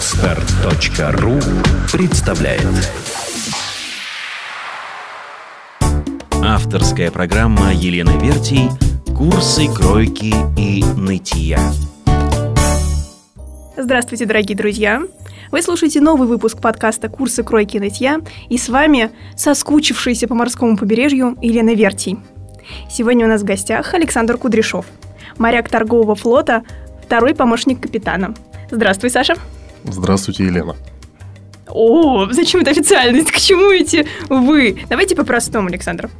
Отстар.ру представляет Авторская программа Елены Вертий «Курсы кройки и нытья». Здравствуйте, дорогие друзья! Вы слушаете новый выпуск подкаста «Курсы кройки и нытья» и с вами соскучившаяся по морскому побережью Елена Вертий. Сегодня у нас в гостях Александр Кудряшов, моряк торгового флота, второй помощник капитана. Здравствуй, Саша. Здравствуйте, Елена. О, зачем эта официальность? К чему эти вы? Давайте по-простому, Александр.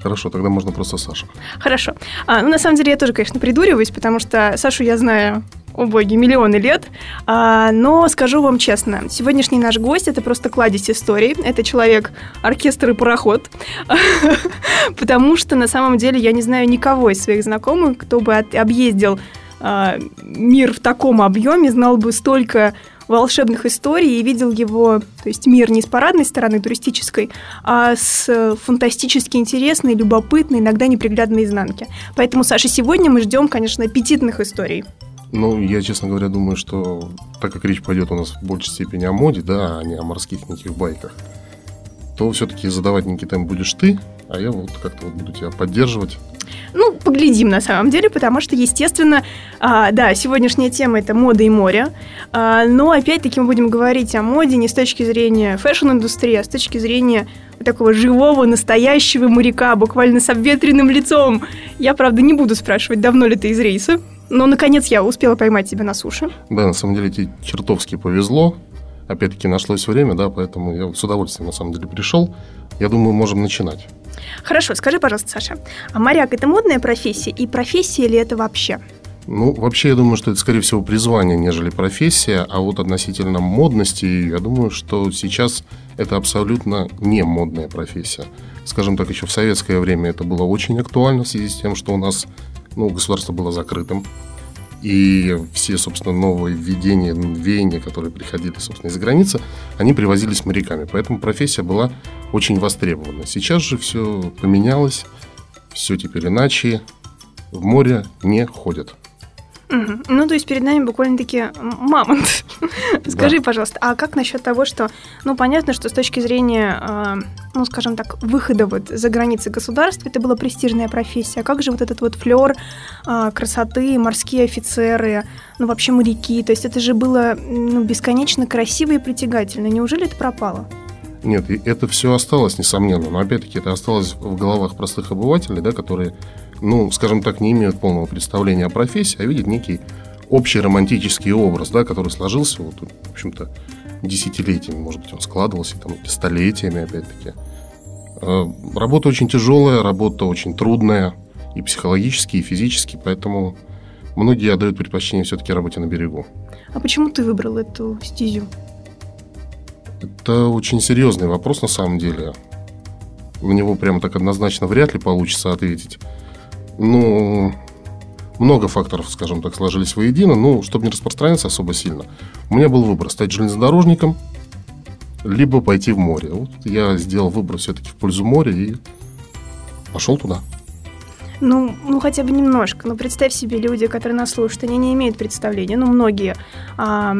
Хорошо, тогда можно просто Саша. Хорошо. А, ну, на самом деле, я тоже, конечно, придуриваюсь, потому что Сашу я знаю о боги, миллионы лет. А, но скажу вам честно, сегодняшний наш гость это просто кладезь истории. Это человек оркестр и пароход. Потому что на самом деле я не знаю никого из своих знакомых, кто бы объездил а, мир в таком объеме, знал бы столько волшебных историй и видел его, то есть мир не с парадной стороны туристической, а с фантастически интересной, любопытной, иногда неприглядной изнанки. Поэтому, Саша, сегодня мы ждем, конечно, аппетитных историй. Ну, я, честно говоря, думаю, что так как речь пойдет у нас в большей степени о моде, да, а не о морских неких байках, то все-таки задавать некий темп будешь ты, а я вот как-то вот буду тебя поддерживать. Ну, поглядим на самом деле, потому что, естественно, а, да, сегодняшняя тема это мода и море. А, но опять-таки мы будем говорить о моде не с точки зрения фэшн-индустрии, а с точки зрения такого живого, настоящего моряка, буквально с обветренным лицом. Я, правда, не буду спрашивать, давно ли ты из рейса. Но, наконец, я успела поймать тебя на суше. Да, на самом деле, тебе чертовски повезло. Опять-таки, нашлось время, да, поэтому я с удовольствием, на самом деле, пришел. Я думаю, можем начинать. Хорошо, скажи, пожалуйста, Саша, а моряк – это модная профессия, и профессия ли это вообще? Ну, вообще, я думаю, что это, скорее всего, призвание, нежели профессия. А вот относительно модности, я думаю, что сейчас это абсолютно не модная профессия. Скажем так, еще в советское время это было очень актуально в связи с тем, что у нас ну, государство было закрытым. И все, собственно, новые введения, веяния, которые приходили, собственно, из-за границы, они привозились моряками. Поэтому профессия была очень востребована. Сейчас же все поменялось, все теперь иначе. В море не ходят. Угу. Ну, то есть перед нами буквально-таки мамонт. Скажи, да. пожалуйста, а как насчет того, что, ну, понятно, что с точки зрения, э, ну, скажем так, выхода вот за границы государства, это была престижная профессия. А как же вот этот вот флер э, красоты, морские офицеры, ну, вообще моряки? То есть это же было, ну, бесконечно красиво и притягательно. Неужели это пропало? Нет, это все осталось, несомненно, но опять-таки это осталось в головах простых обывателей, да, которые ну, скажем так, не имеют полного представления о профессии, а видят некий общий романтический образ, да, который сложился, вот, в общем-то, десятилетиями, может быть, он складывался, там, столетиями, опять-таки. Э, работа очень тяжелая, работа очень трудная, и психологически, и физически, поэтому многие отдают предпочтение все-таки работе на берегу. А почему ты выбрал эту стезю? Это очень серьезный вопрос на самом деле. На него прямо так однозначно вряд ли получится ответить. Ну, много факторов, скажем так, сложились воедино. Ну, чтобы не распространяться особо сильно, у меня был выбор стать железнодорожником, либо пойти в море. Вот я сделал выбор все-таки в пользу моря и пошел туда. Ну, ну, хотя бы немножко. Ну, представь себе, люди, которые нас слушают, они не имеют представления, ну, многие, а,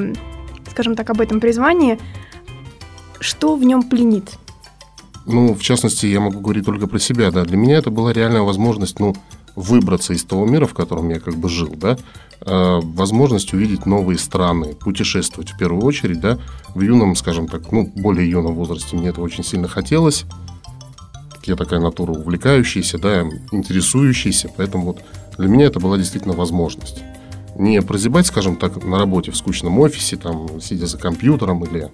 скажем так, об этом призвании. Что в нем пленит? Ну, в частности, я могу говорить только про себя, да. Для меня это была реальная возможность, ну, выбраться из того мира, в котором я как бы жил, да, э, возможность увидеть новые страны, путешествовать в первую очередь, да, в юном, скажем так, ну, более юном возрасте мне это очень сильно хотелось. Я такая натура увлекающаяся, да, интересующаяся, поэтому вот для меня это была действительно возможность. Не прозябать, скажем так, на работе в скучном офисе, там, сидя за компьютером или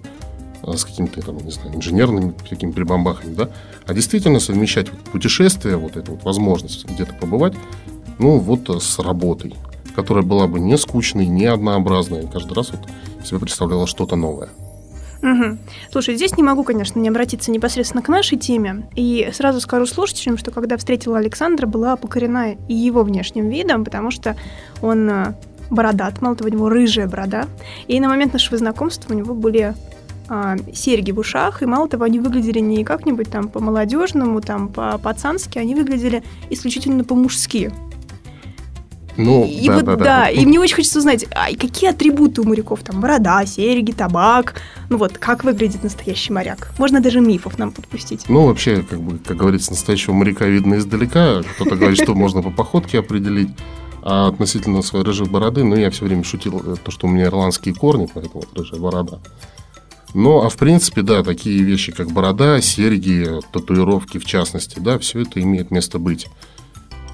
с какими-то там, не знаю, инженерными такими прибамбахами, да, а действительно совмещать вот путешествие, вот эту вот возможность где-то побывать, ну, вот э, с работой, которая была бы не скучной, не однообразной, каждый раз вот себе представляла что-то новое. Угу. Слушай, здесь не могу, конечно, не обратиться непосредственно к нашей теме. И сразу скажу слушателям, что когда встретила Александра, была покорена и его внешним видом, потому что он э, бородат, мало того, у него рыжая борода. И на момент нашего знакомства у него были а, серьги в ушах, и мало того, они выглядели не как-нибудь там по-молодежному, там по-пацански, они выглядели исключительно по-мужски. Ну, и да, вот да, да, да. и мне очень хочется узнать, а какие атрибуты у моряков? Там борода, серьги, табак. Ну вот, как выглядит настоящий моряк? Можно даже мифов нам подпустить. Ну, вообще, как бы, как говорится, настоящего моряка видно издалека. Кто-то говорит, что можно по походке определить. А относительно своей рыжей бороды, ну, я все время шутил, э, то, что у меня ирландские корни, поэтому вот рыжая борода. Ну, а в принципе, да, такие вещи, как борода, серьги, татуировки, в частности, да, все это имеет место быть.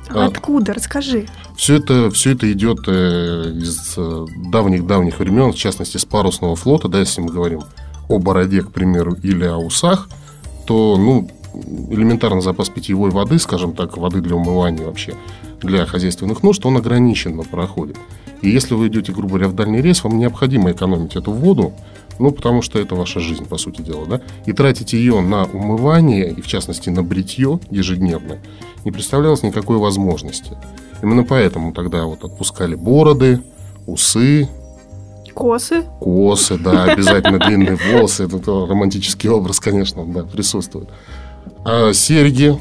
А А. Откуда? Расскажи. Все это, все это идет э, из э, давних-давних времен, в частности, с парусного флота, да, если мы говорим о бороде, к примеру, или о усах, то, ну, элементарно запас питьевой воды, скажем так, воды для умывания вообще, для хозяйственных нужд, он ограничен на пароходе. И если вы идете, грубо говоря, в дальний рейс, вам необходимо экономить эту воду, ну, потому что это ваша жизнь, по сути дела, да, и тратить ее на умывание, и в частности на бритье ежедневное, не представлялось никакой возможности. Именно поэтому тогда вот отпускали бороды, усы, Косы. косы, да, обязательно длинные волосы. Это то романтический образ, конечно, да, присутствует. А серьги,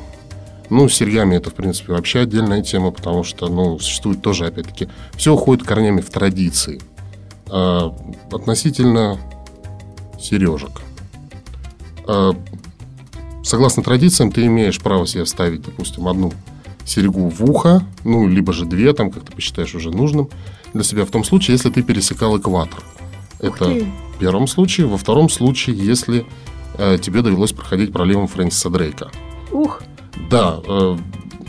ну, с серьгами это, в принципе, вообще отдельная тема, потому что, ну, существует тоже, опять-таки, все уходит корнями в традиции. А, относительно сережек. А, согласно традициям, ты имеешь право себе вставить, допустим, одну серьгу в ухо, ну, либо же две, там, как ты посчитаешь уже нужным для себя в том случае, если ты пересекал экватор. Это в первом случае. Во втором случае, если тебе довелось проходить проливом Фрэнсиса Дрейка. Ух. Да, э,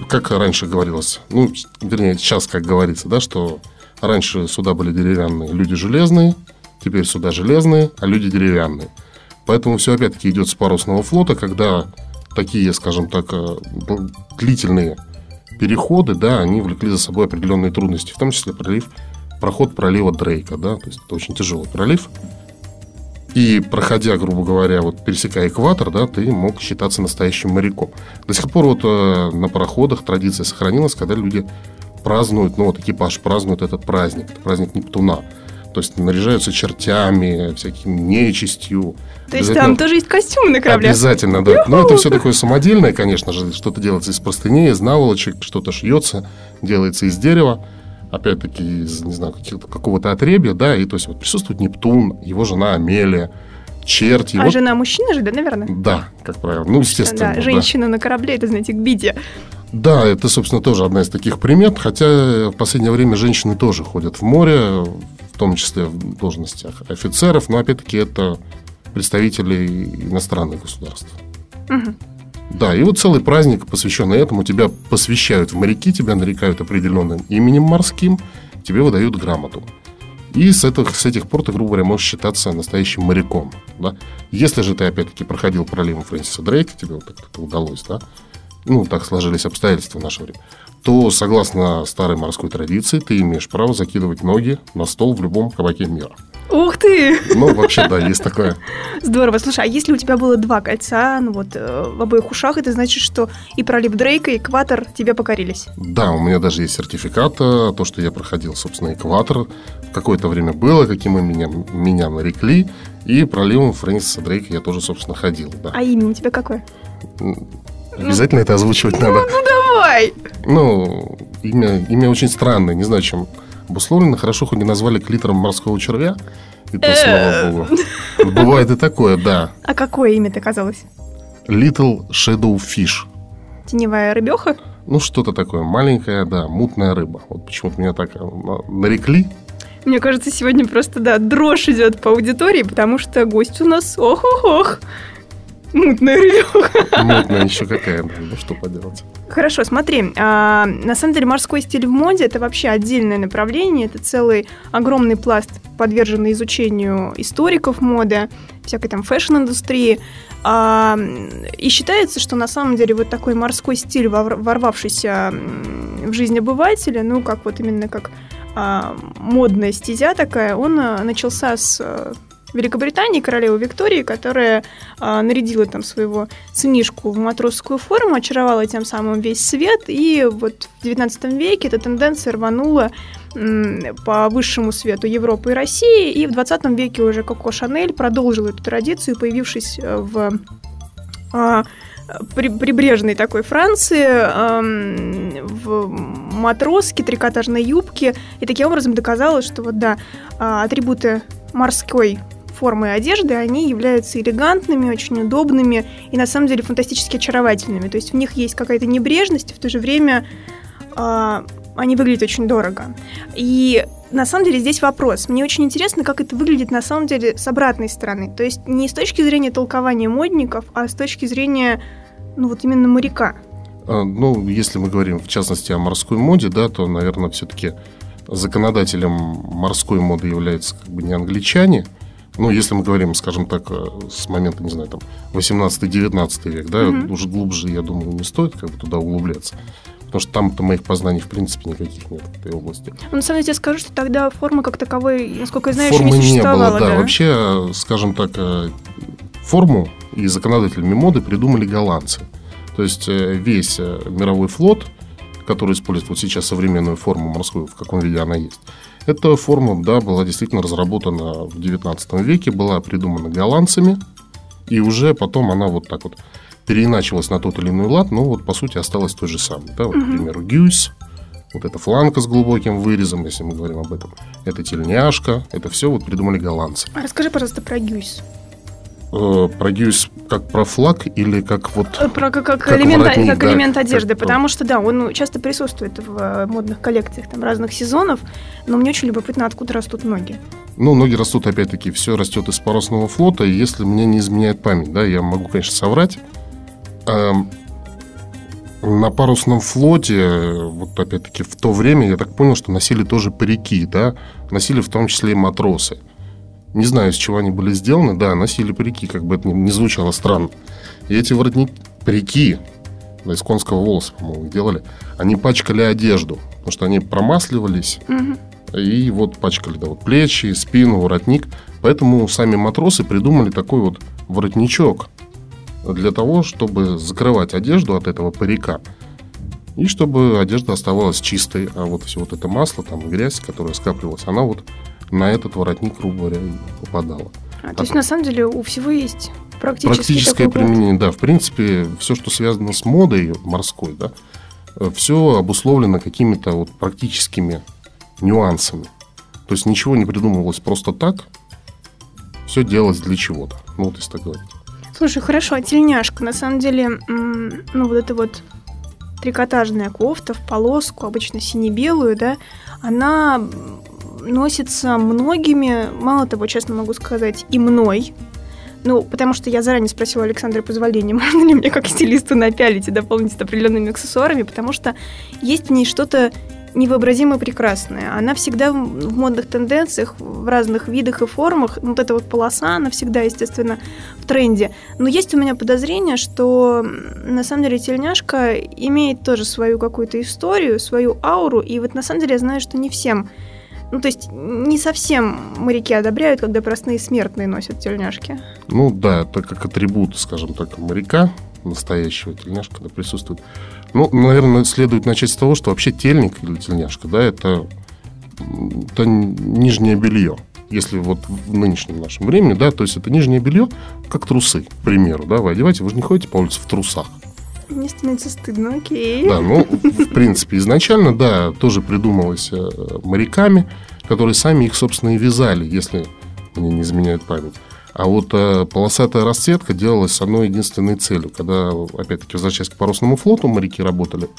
как раньше говорилось, ну, вернее, сейчас как говорится, да, что раньше суда были деревянные, люди железные, теперь суда железные, а люди деревянные. Поэтому все опять-таки идет с парусного флота, когда такие, скажем так, э, длительные переходы, да, они влекли за собой определенные трудности, в том числе пролив, проход пролива Дрейка, да, то есть это очень тяжелый пролив. И проходя, грубо говоря, вот пересекая экватор, да, ты мог считаться настоящим моряком. До сих пор вот э, на пароходах традиция сохранилась, когда люди празднуют, ну вот экипаж празднует этот праздник, это праздник Нептуна. То есть наряжаются чертями, всяким нечистью. То есть там тоже есть костюмы на корабле? Обязательно, да. Но это все такое самодельное, конечно же. Что-то делается из простыней, из наволочек, что-то шьется, делается из дерева. Опять-таки, из, не знаю, какого-то отребья, да. И то есть вот присутствует Нептун, его жена Амелия, черти. А вот- жена мужчина же, да, наверное? Да, как правило. Ну, естественно. да, да. женщина на корабле, это, знаете, к беде. Да, это, собственно, тоже одна из таких примет. Хотя в последнее время женщины тоже ходят в море, в том числе в должностях офицеров. Но, опять-таки, это представители иностранных государств. Мгм. Да, и вот целый праздник, посвященный этому, тебя посвящают в моряки, тебя нарекают определенным именем морским, тебе выдают грамоту. И с этих, с этих пор ты, грубо говоря, можешь считаться настоящим моряком. Да? Если же ты, опять-таки, проходил проливом Фрэнсиса Дрейка, тебе вот это удалось, да, ну, так сложились обстоятельства в наше время, то, согласно старой морской традиции, ты имеешь право закидывать ноги на стол в любом кабаке мира. Ух ты! Ну, вообще, да, есть такое. Здорово. Слушай, а если у тебя было два кольца, ну вот, э, в обоих ушах, это значит, что и пролив Дрейка, и экватор тебе покорились? Да, у меня даже есть сертификат, э, то, что я проходил, собственно, экватор. Какое-то время было, каким меня, меня нарекли. И проливом Фрэнсиса Дрейка я тоже, собственно, ходил. Да. А имя у тебя какое? Обязательно это озвучивать надо. Давай! Ну, имя, имя очень странное, не знаю, чем обусловлено. Хорошо, хоть не назвали клитором морского червя. И то, слава богу. Бывает и такое, да. А какое имя-то оказалось? Little Shadow Fish. Теневая рыбеха? Ну, что-то такое. Маленькая, да, мутная рыба. Вот почему-то меня так э, на- нарекли. Мне кажется, сегодня просто, да, дрожь идет по аудитории, потому что гость у нас, ох-ох-ох, мутная рыбеха. Мутная еще какая, да, ну что поделать. Хорошо, смотри, а, на самом деле морской стиль в моде это вообще отдельное направление, это целый огромный пласт, подверженный изучению историков моды, всякой там фэшн-индустрии. А, и считается, что на самом деле вот такой морской стиль, вор- ворвавшийся в жизнь обывателя, ну как вот именно как а, модная стезя такая, он а, начался с а, Великобритании, королевы Виктории, которая а, нарядила там своего сынишку в матросскую форму, очаровала тем самым весь свет, и вот в 19 веке эта тенденция рванула по высшему свету Европы и России, и в 20 веке уже Коко Шанель продолжила эту традицию, появившись э, в а, при, прибрежной такой Франции эм, в матроске, трикотажной юбке, и таким образом доказалось, что вот да, а, атрибуты морской формы одежды, они являются элегантными, очень удобными и на самом деле фантастически очаровательными. То есть в них есть какая-то небрежность, в то же время э, они выглядят очень дорого. И на самом деле здесь вопрос. Мне очень интересно, как это выглядит на самом деле с обратной стороны. То есть не с точки зрения толкования модников, а с точки зрения, ну вот именно моряка. А, ну, если мы говорим в частности о морской моде, да, то, наверное, все-таки законодателем морской моды являются как бы не англичане, ну, если мы говорим, скажем так, э, с момента, не знаю, там, 18-19 век, да, mm-hmm. уже глубже, я думаю, не стоит как бы туда углубляться. Потому что там-то моих познаний, в принципе, никаких нет в этой области. Ну, на самом деле, я скажу, что тогда формы как таковой, насколько я знаю, формы еще не существовало. Не было, да. да. Вообще, скажем так, э, форму и законодателями моды придумали голландцы. То есть э, весь мировой флот, который использует вот сейчас современную форму морскую, в каком виде она есть, эта форма, да, была действительно разработана в 19 веке, была придумана голландцами, и уже потом она вот так вот переиначивалась на тот или иной лад, но вот по сути осталась той же самой. Да? Вот, к примеру, гюйс, вот эта фланка с глубоким вырезом, если мы говорим об этом, это тельняшка, это все вот придумали голландцы. А расскажи, пожалуйста, про гюйс. Э, про гюйс как про флаг или как вот... Э, про как, как, как элемент, воротник, как да, элемент одежды, как, потому что, да, он часто присутствует в э, модных коллекциях там, разных сезонов, но мне очень любопытно, откуда растут ноги. Ну, ноги растут, опять-таки, все растет из парусного флота, и если мне не изменяет память, да, я могу, конечно, соврать, эм, на парусном флоте, вот опять-таки в то время, я так понял, что носили тоже парики, да, носили в том числе и матросы. Не знаю, из чего они были сделаны. Да, носили парики, как бы это ни, звучало странно. И эти воротники, парики, да, из конского волоса, по-моему, делали, они пачкали одежду, потому что они промасливались. Угу. И вот пачкали, да, вот плечи, спину, воротник. Поэтому сами матросы придумали такой вот воротничок для того, чтобы закрывать одежду от этого парика. И чтобы одежда оставалась чистой, а вот все вот это масло, там грязь, которая скапливалась, она вот на этот воротник, грубо говоря, попадало. А, то есть, на самом деле, у всего есть практически Практическое применение, да. В принципе, все, что связано с модой морской, да, все обусловлено какими-то вот практическими нюансами. То есть ничего не придумывалось просто так, все делалось для чего-то. Ну, вот если так говорить. Слушай, хорошо, а тельняшка, на самом деле, ну, вот это вот трикотажная кофта в полоску, обычно сине-белую, да, она носится многими, мало того, честно могу сказать, и мной. Ну, потому что я заранее спросила Александра позволения, можно ли мне как стилисту напялить и дополнить определенными аксессуарами, потому что есть в ней что-то невообразимо прекрасное. Она всегда в модных тенденциях, в разных видах и формах. Вот эта вот полоса, она всегда, естественно, в тренде. Но есть у меня подозрение, что на самом деле тельняшка имеет тоже свою какую-то историю, свою ауру. И вот на самом деле я знаю, что не всем ну, то есть не совсем моряки одобряют, когда простые смертные носят тельняшки. Ну да, это как атрибут, скажем так, моряка настоящего тельняшка да, присутствует. Ну, наверное, следует начать с того, что вообще тельник или тельняшка, да, это, это нижнее белье. Если вот в нынешнем нашем времени, да, то есть это нижнее белье, как трусы, к примеру, да, вы одеваете, вы же не ходите по улице в трусах. Мне становится стыдно, окей. Да, ну, в принципе, изначально, да, тоже придумалось э, моряками, которые сами их, собственно, и вязали, если мне не изменяет память. А вот э, полосатая расцветка делалась с одной единственной целью. Когда, опять-таки, возвращаясь к парусному флоту, моряки работали,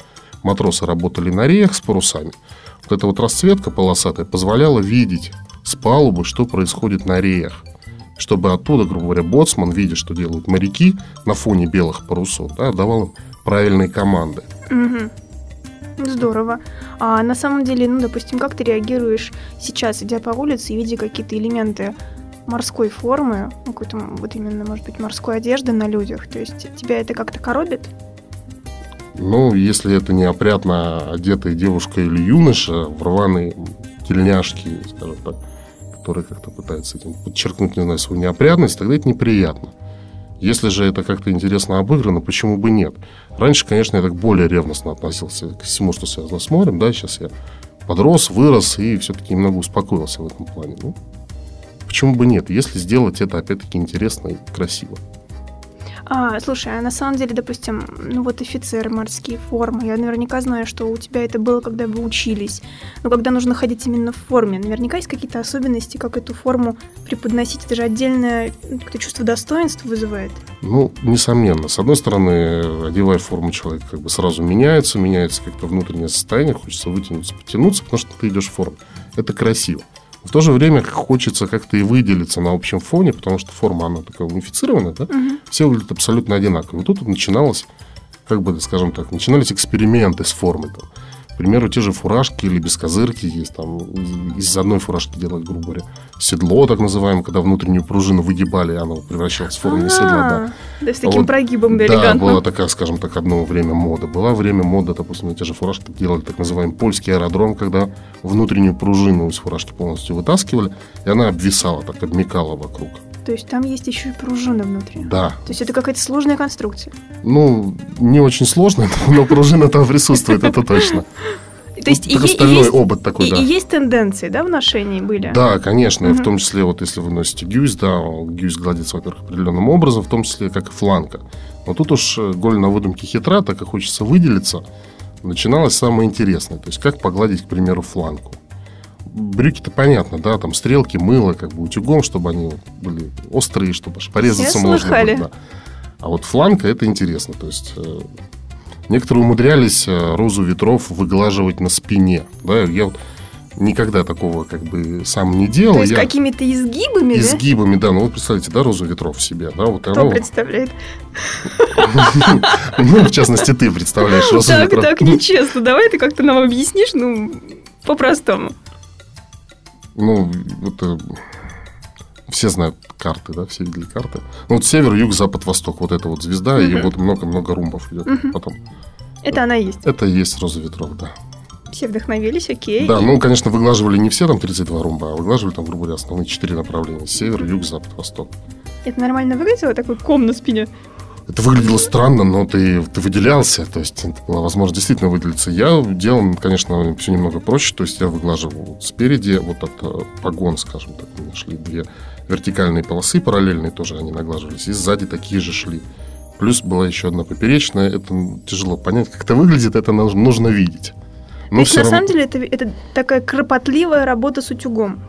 матросы работали на реях с парусами. Вот эта вот расцветка полосатая позволяла видеть с палубы, что происходит на реях чтобы оттуда, грубо говоря, боцман, видя, что делают моряки на фоне белых парусов, да, давал им правильные команды. Угу. Здорово. А на самом деле, ну, допустим, как ты реагируешь сейчас, идя по улице и видя какие-то элементы морской формы, ну, какой-то вот именно, может быть, морской одежды на людях? То есть тебя это как-то коробит? Ну, если это не опрятно одетая девушка или юноша в рваной тельняшке, скажем так, который как-то пытается этим подчеркнуть, не знаю, свою неопрятность, тогда это неприятно. Если же это как-то интересно обыграно, почему бы нет? Раньше, конечно, я так более ревностно относился к всему, что связано с морем, да, сейчас я подрос, вырос и все-таки немного успокоился в этом плане. Ну, почему бы нет, если сделать это, опять-таки, интересно и красиво. А, слушай, а на самом деле, допустим, ну вот офицеры, морские формы, я наверняка знаю, что у тебя это было, когда вы учились, но когда нужно ходить именно в форме, наверняка есть какие-то особенности, как эту форму преподносить, это же отдельное какое-то чувство достоинства вызывает. Ну, несомненно. С одной стороны, одевая форму, человек как бы сразу меняется, меняется как-то внутреннее состояние, хочется вытянуться, потянуться, потому что ты идешь в форме. Это красиво. В то же время хочется как-то и выделиться на общем фоне, потому что форма, она такая унифицированная, да? Угу. Все выглядят абсолютно одинаково. И тут начиналось, как бы, скажем так, начинались эксперименты с формой. Там. К примеру, те же фуражки или бескозырки есть. Там из одной фуражки делать, грубо говоря, седло, так называемое, когда внутреннюю пружину выгибали, оно превращалось в форму седла. Да. То есть таким вот, прогибом Да, была такая, скажем так, одно время мода. Была время мода, допустим, те же фуражки делали так называемый польский аэродром, когда внутреннюю пружину из фуражки полностью вытаскивали, и она обвисала, так обмекала вокруг. То есть там есть еще и пружина внутри. Да. То есть это какая-то сложная конструкция. Ну, не очень сложная, но пружина там присутствует, это точно. То есть ну, и, остальной есть, обод такой, и, да. И есть тенденции, да, в ношении были? Да, конечно. Угу. В том числе, вот если вы носите гюйс, да, гюйс гладится, во-первых, определенным образом, в том числе, как и фланка. Но тут уж э, голь на выдумке хитра, так как хочется выделиться, начиналось самое интересное. То есть, как погладить, к примеру, фланку брюки-то понятно, да, там стрелки, мыло, как бы утюгом, чтобы они были острые, чтобы порезаться можно было. Да. А вот фланка это интересно. То есть э, некоторые умудрялись э, розу ветров выглаживать на спине. Да, я вот никогда такого как бы сам не делал. То есть я... какими-то изгибами, Изгибами, да? да. Ну, вот представляете, да, розу ветров в себе. Да, вот Кто оно... представляет? Ну, в частности, ты представляешь розу ветров. Так, так, нечестно. Давай ты как-то нам объяснишь, ну, по-простому. Ну, это все знают карты, да, все видели карты. Ну, вот север, юг, запад, восток. Вот это вот звезда, угу. и вот много-много румбов идет угу. потом. Это она есть? Это и есть роза ветров, да. Все вдохновились, окей. Да, ну, конечно, выглаживали не все там 32 румба, а выглаживали там, грубо говоря, основные четыре направления. Север, юг, запад, восток. Это нормально выглядело, такой ком на спине? Это выглядело странно, но ты, ты выделялся, то есть это была возможность действительно выделиться. Я делал, конечно, все немного проще, то есть я выглаживал спереди вот от погон, скажем так, у меня шли две вертикальные полосы параллельные, тоже они наглаживались, и сзади такие же шли. Плюс была еще одна поперечная, это тяжело понять, как это выглядит, это нужно, видеть. Но есть, на равно... самом деле, это, это такая кропотливая работа с утюгом.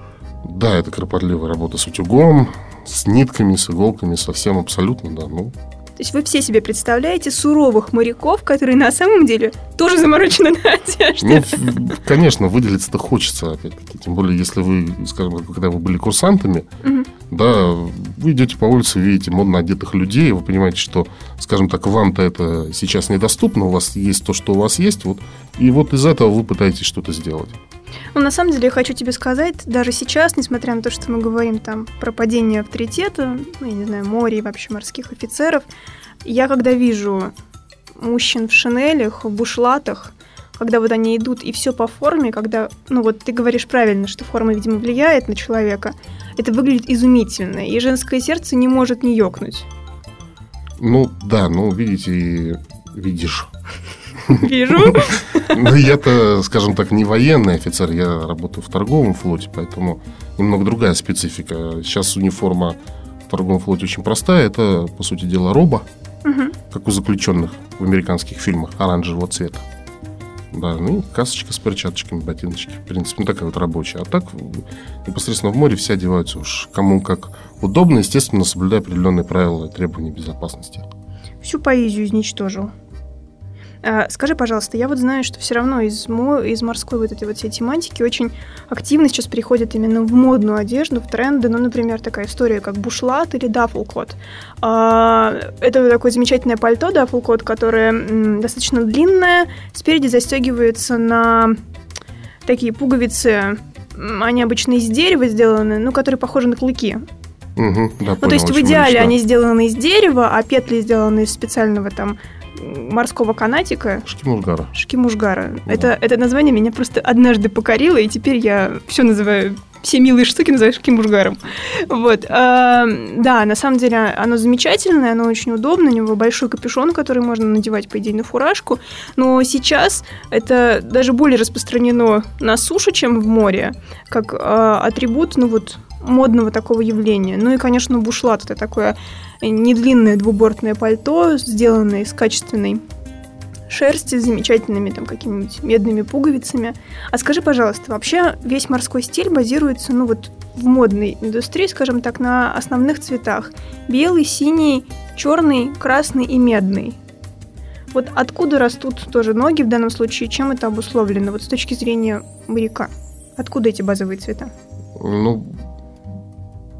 Да, это кропотливая работа с утюгом, с нитками, с иголками, совсем абсолютно, да. Ну, то есть вы все себе представляете суровых моряков, которые на самом деле тоже заморочены на одежде. Ну, конечно, выделиться-то хочется, опять-таки. Тем более, если вы, скажем, когда вы были курсантами, угу. да, вы идете по улице, видите модно одетых людей, вы понимаете, что, скажем так, вам-то это сейчас недоступно, у вас есть то, что у вас есть, вот, и вот из этого вы пытаетесь что-то сделать. Ну, на самом деле, я хочу тебе сказать, даже сейчас, несмотря на то, что мы говорим там про падение авторитета, ну, я не знаю, море и вообще морских офицеров, я когда вижу мужчин в шинелях, в бушлатах, когда вот они идут и все по форме, когда, ну вот ты говоришь правильно, что форма, видимо, влияет на человека, это выглядит изумительно, и женское сердце не может не ёкнуть. Ну да, ну видите, видишь. Вижу. Ну, я-то, скажем так, не военный офицер, я работаю в торговом флоте, поэтому немного другая специфика. Сейчас униформа в торговом флоте очень простая. Это, по сути дела, роба, угу. как у заключенных в американских фильмах оранжевого цвета. Да, ну и касочка с перчаточками, ботиночки. В принципе, ну такая вот рабочая. А так, непосредственно в море все одеваются уж кому как удобно, естественно, соблюдая определенные правила и требования безопасности. Всю поэзию изничтожил. А, скажи, пожалуйста, я вот знаю, что все равно из, мо... из морской вот этой вот всей тематики очень активно сейчас приходят именно в модную одежду, в тренды. Ну, например, такая история, как бушлат или даффлкот. А, это такое замечательное пальто даффлкот, которое достаточно длинное, спереди застегивается на такие пуговицы, они обычно из дерева сделаны, ну, которые похожи на клыки. Угу, да, ну, то есть в идеале они сделаны из дерева, а петли сделаны из специального там морского канатика. Шкимужгара. Шкимужгара. Да. Это, это название меня просто однажды покорило, и теперь я все называю все милые штуки называю шкимужгаром. Вот. А, да, на самом деле оно замечательное, оно очень удобно, у него большой капюшон, который можно надевать, по идее, на фуражку. Но сейчас это даже более распространено на суше, чем в море, как а, атрибут, ну вот, модного такого явления. Ну и, конечно, бушлат это такое недлинное двубортное пальто, сделанное из качественной шерсти с замечательными там какими-нибудь медными пуговицами. А скажи, пожалуйста, вообще весь морской стиль базируется, ну вот в модной индустрии, скажем так, на основных цветах. Белый, синий, черный, красный и медный. Вот откуда растут тоже ноги в данном случае, чем это обусловлено, вот с точки зрения моряка? Откуда эти базовые цвета? Ну,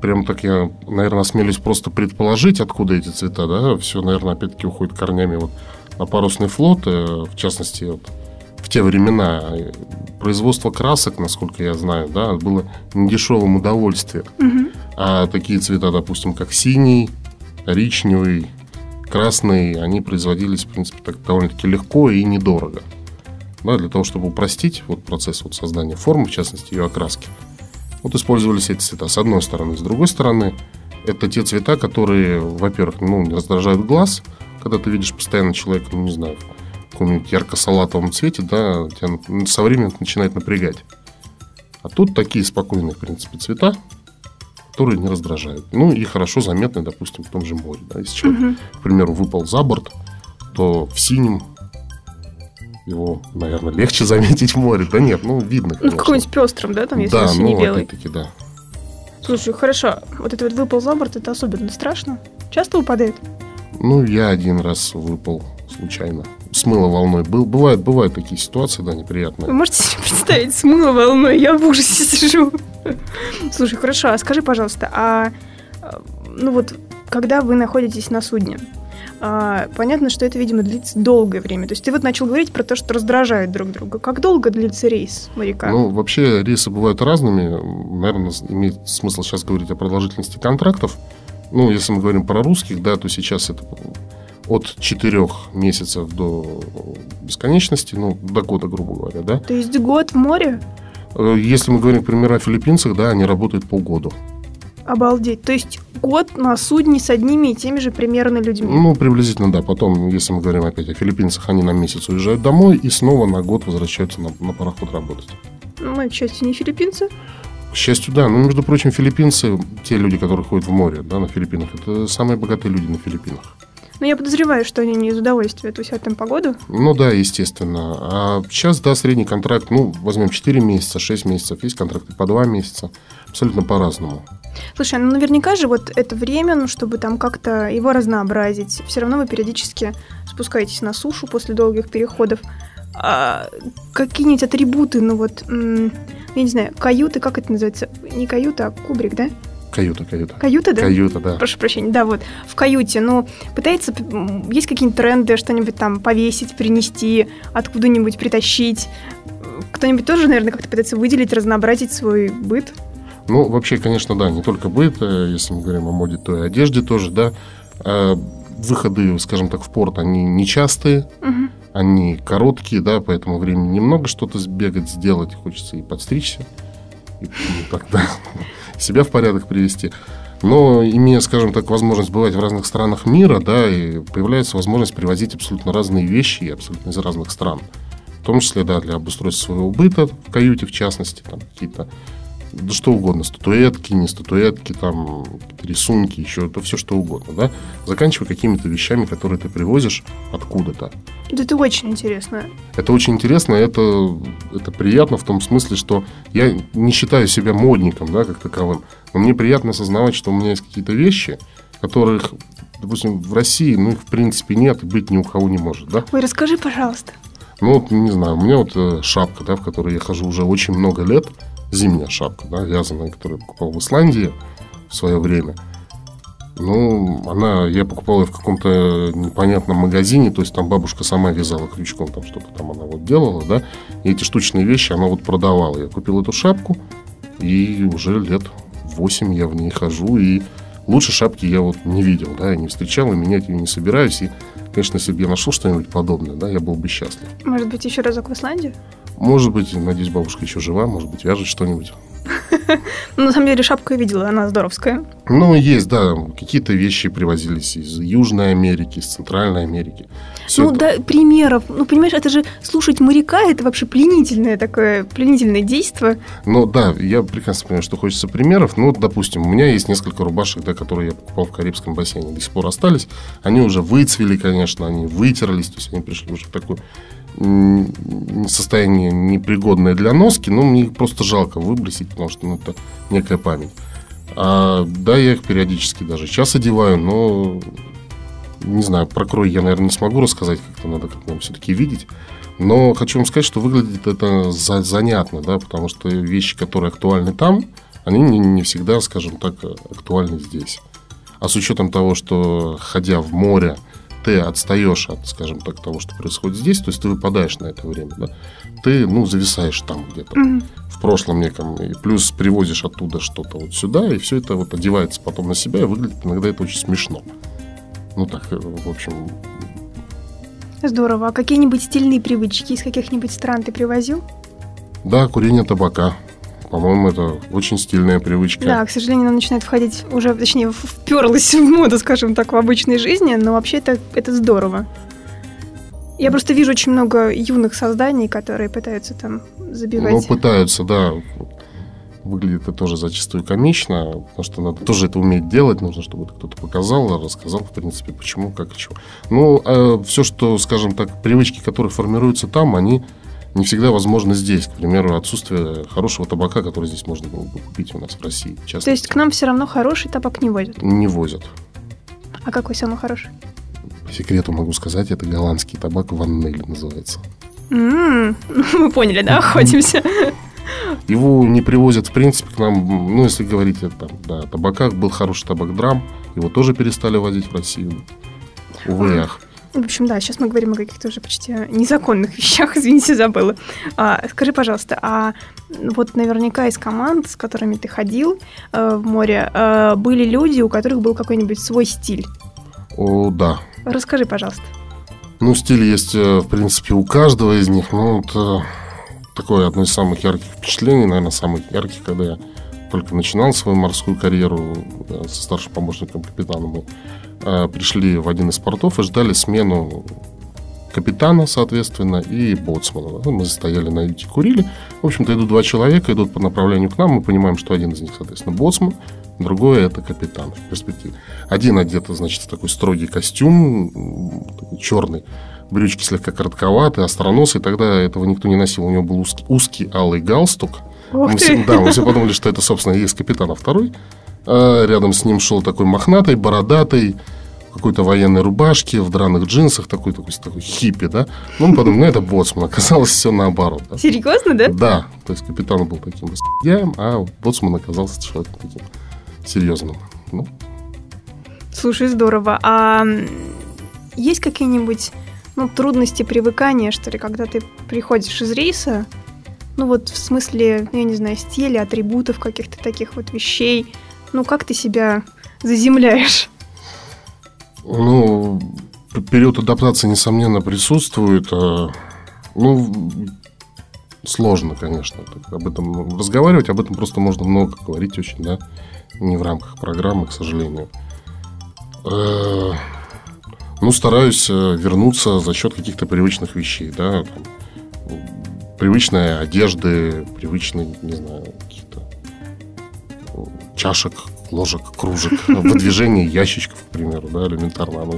прям так я, наверное, осмелюсь просто предположить, откуда эти цвета, да, все, наверное, опять-таки уходит корнями вот на парусный флот, э, в частности, вот, в те времена производство красок, насколько я знаю, да, было недешевым удовольствием. Угу. А такие цвета, допустим, как синий, коричневый, красный, они производились, в принципе, так довольно-таки легко и недорого. Да, для того, чтобы упростить вот процесс вот создания формы, в частности, ее окраски. Вот использовались эти цвета с одной стороны. С другой стороны, это те цвета, которые, во-первых, ну, не раздражают глаз, когда ты видишь постоянно человека, ну, не знаю, в каком-нибудь ярко-салатовом цвете, да, тебя со временем начинает напрягать. А тут такие спокойные, в принципе, цвета, которые не раздражают. Ну и хорошо заметны, допустим, в том же море. Да? Если человек, к примеру, выпал за борт, то в синем его, наверное, легче заметить в море. Да нет, ну, видно, Ну, какой-нибудь пестрым, да, там, если да, он ну, белый. опять-таки, да. Слушай, хорошо. Вот это вот выпал за борт, это особенно страшно. Часто выпадает? Ну, я один раз выпал случайно. Смыло волной. Был, бывают, бывают такие ситуации, да, неприятные. Вы можете себе представить, смыло волной? Я в ужасе сижу. Слушай, хорошо, а скажи, пожалуйста, а ну вот, когда вы находитесь на судне, а, понятно, что это, видимо, длится долгое время. То есть ты вот начал говорить про то, что раздражают друг друга. Как долго длится рейс моряка? Ну, вообще рейсы бывают разными. Наверное, имеет смысл сейчас говорить о продолжительности контрактов. Ну, если мы говорим про русских, да, то сейчас это от 4 месяцев до бесконечности, ну, до года, грубо говоря, да. То есть год в море? Э, если мы говорим, к примеру, о филиппинцах, да, они работают полгода. Обалдеть. То есть год на судне с одними и теми же примерно людьми? Ну, приблизительно, да. Потом, если мы говорим опять о филиппинцах, они на месяц уезжают домой и снова на год возвращаются на, на пароход работать. Ну, мы, к счастью, не филиппинцы. К счастью, да. Ну, между прочим, филиппинцы, те люди, которые ходят в море, да, на Филиппинах, это самые богатые люди на Филиппинах. Ну, я подозреваю, что они не из удовольствия тусят там погоду. Ну да, естественно. А сейчас, да, средний контракт, ну, возьмем 4 месяца, 6 месяцев, есть контракты по 2 месяца. Абсолютно по-разному. Слушай, ну наверняка же вот это время, ну, чтобы там как-то его разнообразить, все равно вы периодически спускаетесь на сушу после долгих переходов. А какие-нибудь атрибуты, ну вот, я не знаю, каюты, как это называется? Не каюта, а кубрик, да? Каюта, каюта. Каюта, да? Каюта, да. Прошу прощения, да, вот. В каюте, ну, пытается, есть какие-нибудь тренды, что-нибудь там повесить, принести, откуда-нибудь притащить? Кто-нибудь тоже, наверное, как-то пытается выделить, разнообразить свой быт? Ну, вообще, конечно, да, не только быт, э, если мы говорим о моде, то и одежде тоже, да. А выходы, скажем так, в порт, они нечастые, угу. они короткие, да, поэтому времени немного что-то сбегать, сделать, хочется и подстричься, и, и так, да, себя в порядок привести. Но имея, скажем так, возможность бывать в разных странах мира, да, и появляется возможность привозить абсолютно разные вещи абсолютно из разных стран. В том числе, да, для обустройства своего быта в каюте, в частности, там какие-то да что угодно, статуэтки, не статуэтки, там, рисунки, еще это все что угодно, да, заканчивая какими-то вещами, которые ты привозишь откуда-то. Это очень интересно. Это очень интересно, это, это приятно в том смысле, что я не считаю себя модником, да, как таковым, но мне приятно осознавать, что у меня есть какие-то вещи, которых, допустим, в России, ну, их в принципе нет и быть ни у кого не может, да. Ой, расскажи, пожалуйста. Ну, вот, не знаю, у меня вот э, шапка, да, в которой я хожу уже очень много лет – зимняя шапка, да, вязаная, которую я покупал в Исландии в свое время. Ну, она, я покупал ее в каком-то непонятном магазине, то есть там бабушка сама вязала крючком, там что-то там она вот делала, да, и эти штучные вещи она вот продавала. Я купил эту шапку, и уже лет 8 я в ней хожу, и лучше шапки я вот не видел, да, я не встречал, и менять ее не собираюсь, и, конечно, если бы я нашел что-нибудь подобное, да, я был бы счастлив. Может быть, еще разок в Исландию? Может быть, надеюсь, бабушка еще жива, может быть, вяжет что-нибудь. Ну, на самом деле, шапку я видела, она здоровская. Ну, есть, да, какие-то вещи привозились из Южной Америки, из Центральной Америки. Всё ну, это- да, примеров. Ну, понимаешь, это же слушать моряка, это вообще пленительное такое, пленительное действие. Ну да, я прекрасно понимаю, что хочется примеров. Ну, вот, допустим, у меня есть несколько рубашек, да, которые я покупал в Карибском бассейне, до сих пор остались. Они уже выцвели, конечно, они вытерлись, то есть они пришли уже в такое м, состояние непригодное для носки, но мне их просто жалко выбросить, потому что ну, это некая память. А, да, я их периодически даже сейчас одеваю, но не знаю, про крой я, наверное, не смогу рассказать, как-то надо как-то все-таки видеть. Но хочу вам сказать, что выглядит это за- занятно, да, потому что вещи, которые актуальны там, они не, не всегда, скажем так, актуальны здесь. А с учетом того, что ходя в море, ты отстаешь от, скажем так, того, что происходит здесь, то есть ты выпадаешь на это время, да, ты, ну, зависаешь там где-то Мгм. в прошлом неком, и плюс привозишь оттуда что-то вот сюда, и все это вот одевается потом на себя, и выглядит иногда это очень смешно. Ну так, э, в общем, Здорово. А какие-нибудь стильные привычки из каких-нибудь стран ты привозил? да, курение табака. По-моему, это очень стильная привычка. Да, к сожалению, она начинает входить уже, точнее, вперлась в моду, скажем так, в обычной жизни, но вообще это, это здорово. Я просто вижу очень много юных созданий, которые пытаются там Ну, забивать. пытаются, да. Выглядит это тоже зачастую комично, потому что надо тоже это уметь делать, нужно, чтобы это кто-то показал, рассказал, в принципе, почему, как и чего. Ну, все, что, скажем так, привычки, которые формируются там, они не всегда возможны здесь. К примеру, отсутствие хорошего табака, который здесь можно было бы купить у нас в России. в То есть к нам все равно хороший табак не возят. не возят. А какой самый хороший? По секрету могу сказать, это голландский табак Ваннель называется. М, Мы поняли, да, охотимся. Его не привозят, в принципе, к нам, ну, если говорить там, да, о табаках, был хороший табак Драм, его тоже перестали возить в Россию. Увы, ах. В общем, да, сейчас мы говорим о каких-то уже почти незаконных вещах, извините, забыла. А, скажи, пожалуйста, а вот наверняка из команд, с которыми ты ходил э, в море, э, были люди, у которых был какой-нибудь свой стиль. О, да. Расскажи, пожалуйста. Ну, стиль есть, э, в принципе, у каждого из них. Ну, вот э, такое одно из самых ярких впечатлений, наверное, самых ярких, когда я только начинал свою морскую карьеру со старшим помощником капитана. Мы э, пришли в один из портов и ждали смену капитана, соответственно, и боцмана. да. Мы стояли на юте, курили. В общем-то, идут два человека, идут по направлению к нам. Мы понимаем, что один из них, соответственно, боцман, другой это капитан в перспективе. Один одет, значит, в такой строгий костюм, такой черный, брючки слегка коротковатые, остроносый. Тогда этого никто не носил. У него был узкий, узкий алый галстук. Ух мы ты! все, да, мы все подумали, что это, собственно, и есть капитан, второй. А рядом с ним шел такой мохнатый, бородатый, какой-то военной рубашке, в драных джинсах, такой, такой, такой хиппи, да. Ну, мы подумали, ну, это боцман. Оказалось, все наоборот. Да? Серьезно, да? Да, то есть капитан был таким распияем, а боцман оказался человеком таким серьезным. Ну, Слушай, здорово. А есть какие-нибудь ну, трудности привыкания, что ли, когда ты приходишь из рейса? Ну вот в смысле, я не знаю, стиля, атрибутов каких-то таких вот вещей. Ну как ты себя заземляешь? Ну, период адаптации, несомненно, присутствует. а, Ну, сложно, конечно, об этом разговаривать. Об этом просто можно много говорить очень, да. Не в рамках программы, к сожалению. Э, Ну, стараюсь э, вернуться за счет каких-то привычных вещей, да. Привычной одежды, привычной, не знаю, каких-то м, чашек, ложек, кружек, выдвижение ящичков, к примеру, да, элементарно, оно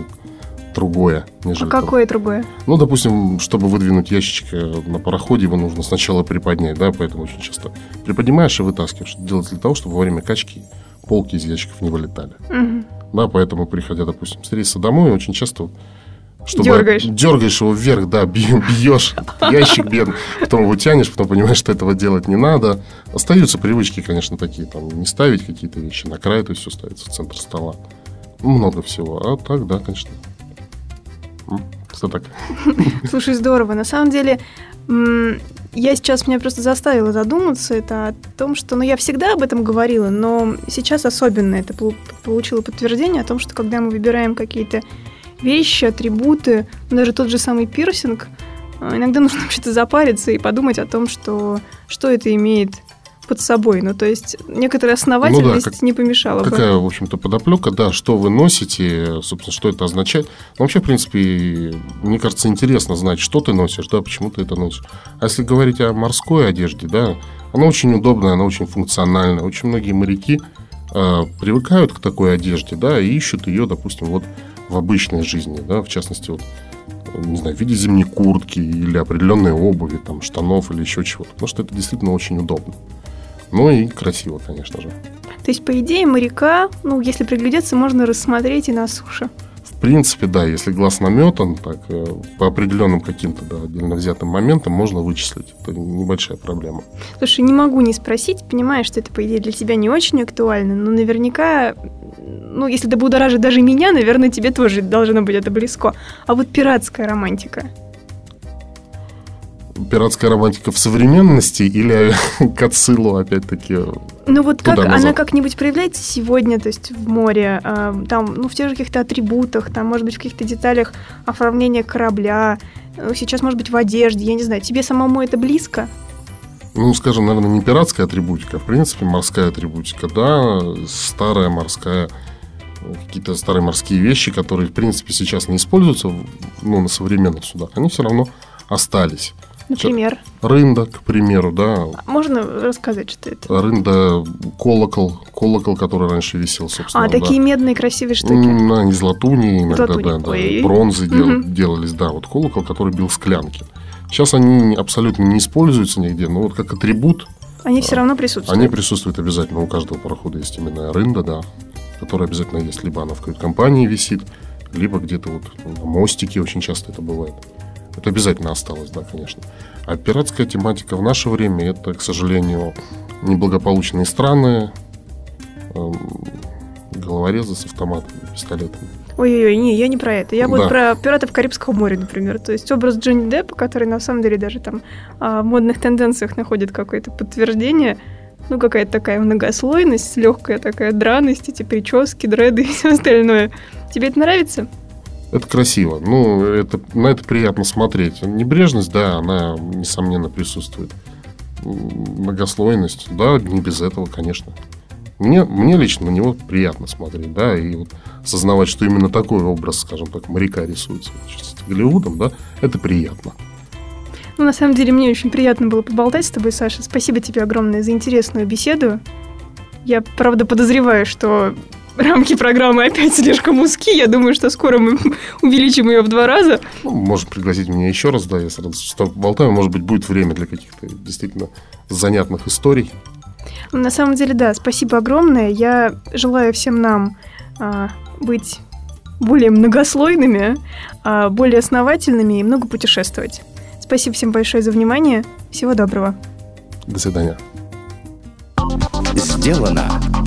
другое, А нежели... там- какое другое? Ну, допустим, чтобы выдвинуть ящичек на пароходе, его нужно сначала приподнять, да, поэтому очень часто приподнимаешь и вытаскиваешь. Это делается для того, чтобы во время качки полки из ящиков не вылетали. Мгм. Да, поэтому, приходя, допустим, с рейса домой, очень часто чтобы Дергаешь. дергаешь его вверх, да, бьешь ящик бедный, потом его тянешь, потом понимаешь, что этого делать не надо. Остаются привычки, конечно, такие, там, не ставить какие-то вещи на край, то есть все ставится в центр стола. Много всего. А так, да, конечно. Что так? Слушай, здорово. На самом деле, я сейчас меня просто заставила задуматься это о том, что, ну, я всегда об этом говорила, но сейчас особенно это полу- получило подтверждение о том, что когда мы выбираем какие-то вещи, атрибуты, даже тот же самый пирсинг, э, иногда нужно вообще-то запариться и подумать о том, что, что это имеет под собой. Ну, то есть, некоторая основательность ну, да, как, не помешала какая, бы. В общем-то, подоплека, да, что вы носите, собственно, что это означает. Ну, вообще, в принципе, мне кажется, интересно знать, что ты носишь, да, почему ты это носишь. А если говорить о морской одежде, да, она очень удобная, она очень функциональная. Очень многие моряки э, привыкают к такой одежде, да, и ищут ее, допустим, вот в обычной жизни, да, в частности, вот не знаю, в виде зимней куртки или определенной обуви, там, штанов или еще чего-то. Потому что это действительно очень удобно. Ну и красиво, конечно же. То есть, по идее, моряка, ну, если приглядеться, можно рассмотреть и на суше. В принципе, да, если глаз наметан, так э, по определенным каким-то да, отдельно взятым моментам можно вычислить. Это небольшая проблема. Слушай, не могу не спросить, понимаю, что это, по идее, для тебя не очень актуально, но наверняка, ну, если это будоражит даже меня, наверное, тебе тоже должно быть это близко. А вот пиратская романтика – пиратская романтика в современности или к отсылу, опять-таки, Ну вот как назад? она как-нибудь проявляется сегодня, то есть в море, э, там, ну в тех же каких-то атрибутах, там, может быть, в каких-то деталях оформления корабля, ну, сейчас, может быть, в одежде, я не знаю, тебе самому это близко? Ну, скажем, наверное, не пиратская атрибутика, а, в принципе, морская атрибутика, да, старая морская какие-то старые морские вещи, которые, в принципе, сейчас не используются ну, на современных судах, они все равно остались. Например? Рында, к примеру, да. Можно рассказать, что это? Рында, колокол, колокол, который раньше висел, собственно. А, да. такие медные красивые штуки? На, не златуни, иногда, златуни. да, да. Бронзы угу. дел, делались, да, вот колокол, который бил склянки. Сейчас они абсолютно не используются нигде, но вот как атрибут... Они все равно присутствуют? Они присутствуют обязательно. У каждого парохода есть именно рында, да, которая обязательно есть. Либо она в кают-компании висит, либо где-то вот на мостике очень часто это бывает. Это обязательно осталось, да, конечно. А пиратская тематика в наше время это, к сожалению, неблагополучные страны, эм, головорезы с автоматами, пистолетами. Ой-ой-ой, не, я не про это. Я да. вот про пиратов Карибского моря, например. То есть образ Джонни Деппа, который на самом деле даже там а, в модных тенденциях находит какое-то подтверждение. Ну, какая-то такая многослойность, легкая такая драность, эти прически, дреды и все остальное. Тебе это нравится? Это красиво. Ну, это, на это приятно смотреть. Небрежность, да, она, несомненно, присутствует. Многослойность, да, не без этого, конечно. Мне, мне лично на него приятно смотреть, да, и вот осознавать, что именно такой образ, скажем так, моряка рисуется с Голливудом, да, это приятно. Ну, на самом деле, мне очень приятно было поболтать с тобой, Саша. Спасибо тебе огромное за интересную беседу. Я, правда, подозреваю, что рамки программы опять слишком узкие. Я думаю, что скоро мы увеличим ее в два раза. Ну, можешь пригласить меня еще раз, да, я сразу что болтаю. Может быть, будет время для каких-то действительно занятных историй. На самом деле, да, спасибо огромное. Я желаю всем нам а, быть более многослойными, а, более основательными и много путешествовать. Спасибо всем большое за внимание. Всего доброго. До свидания сделано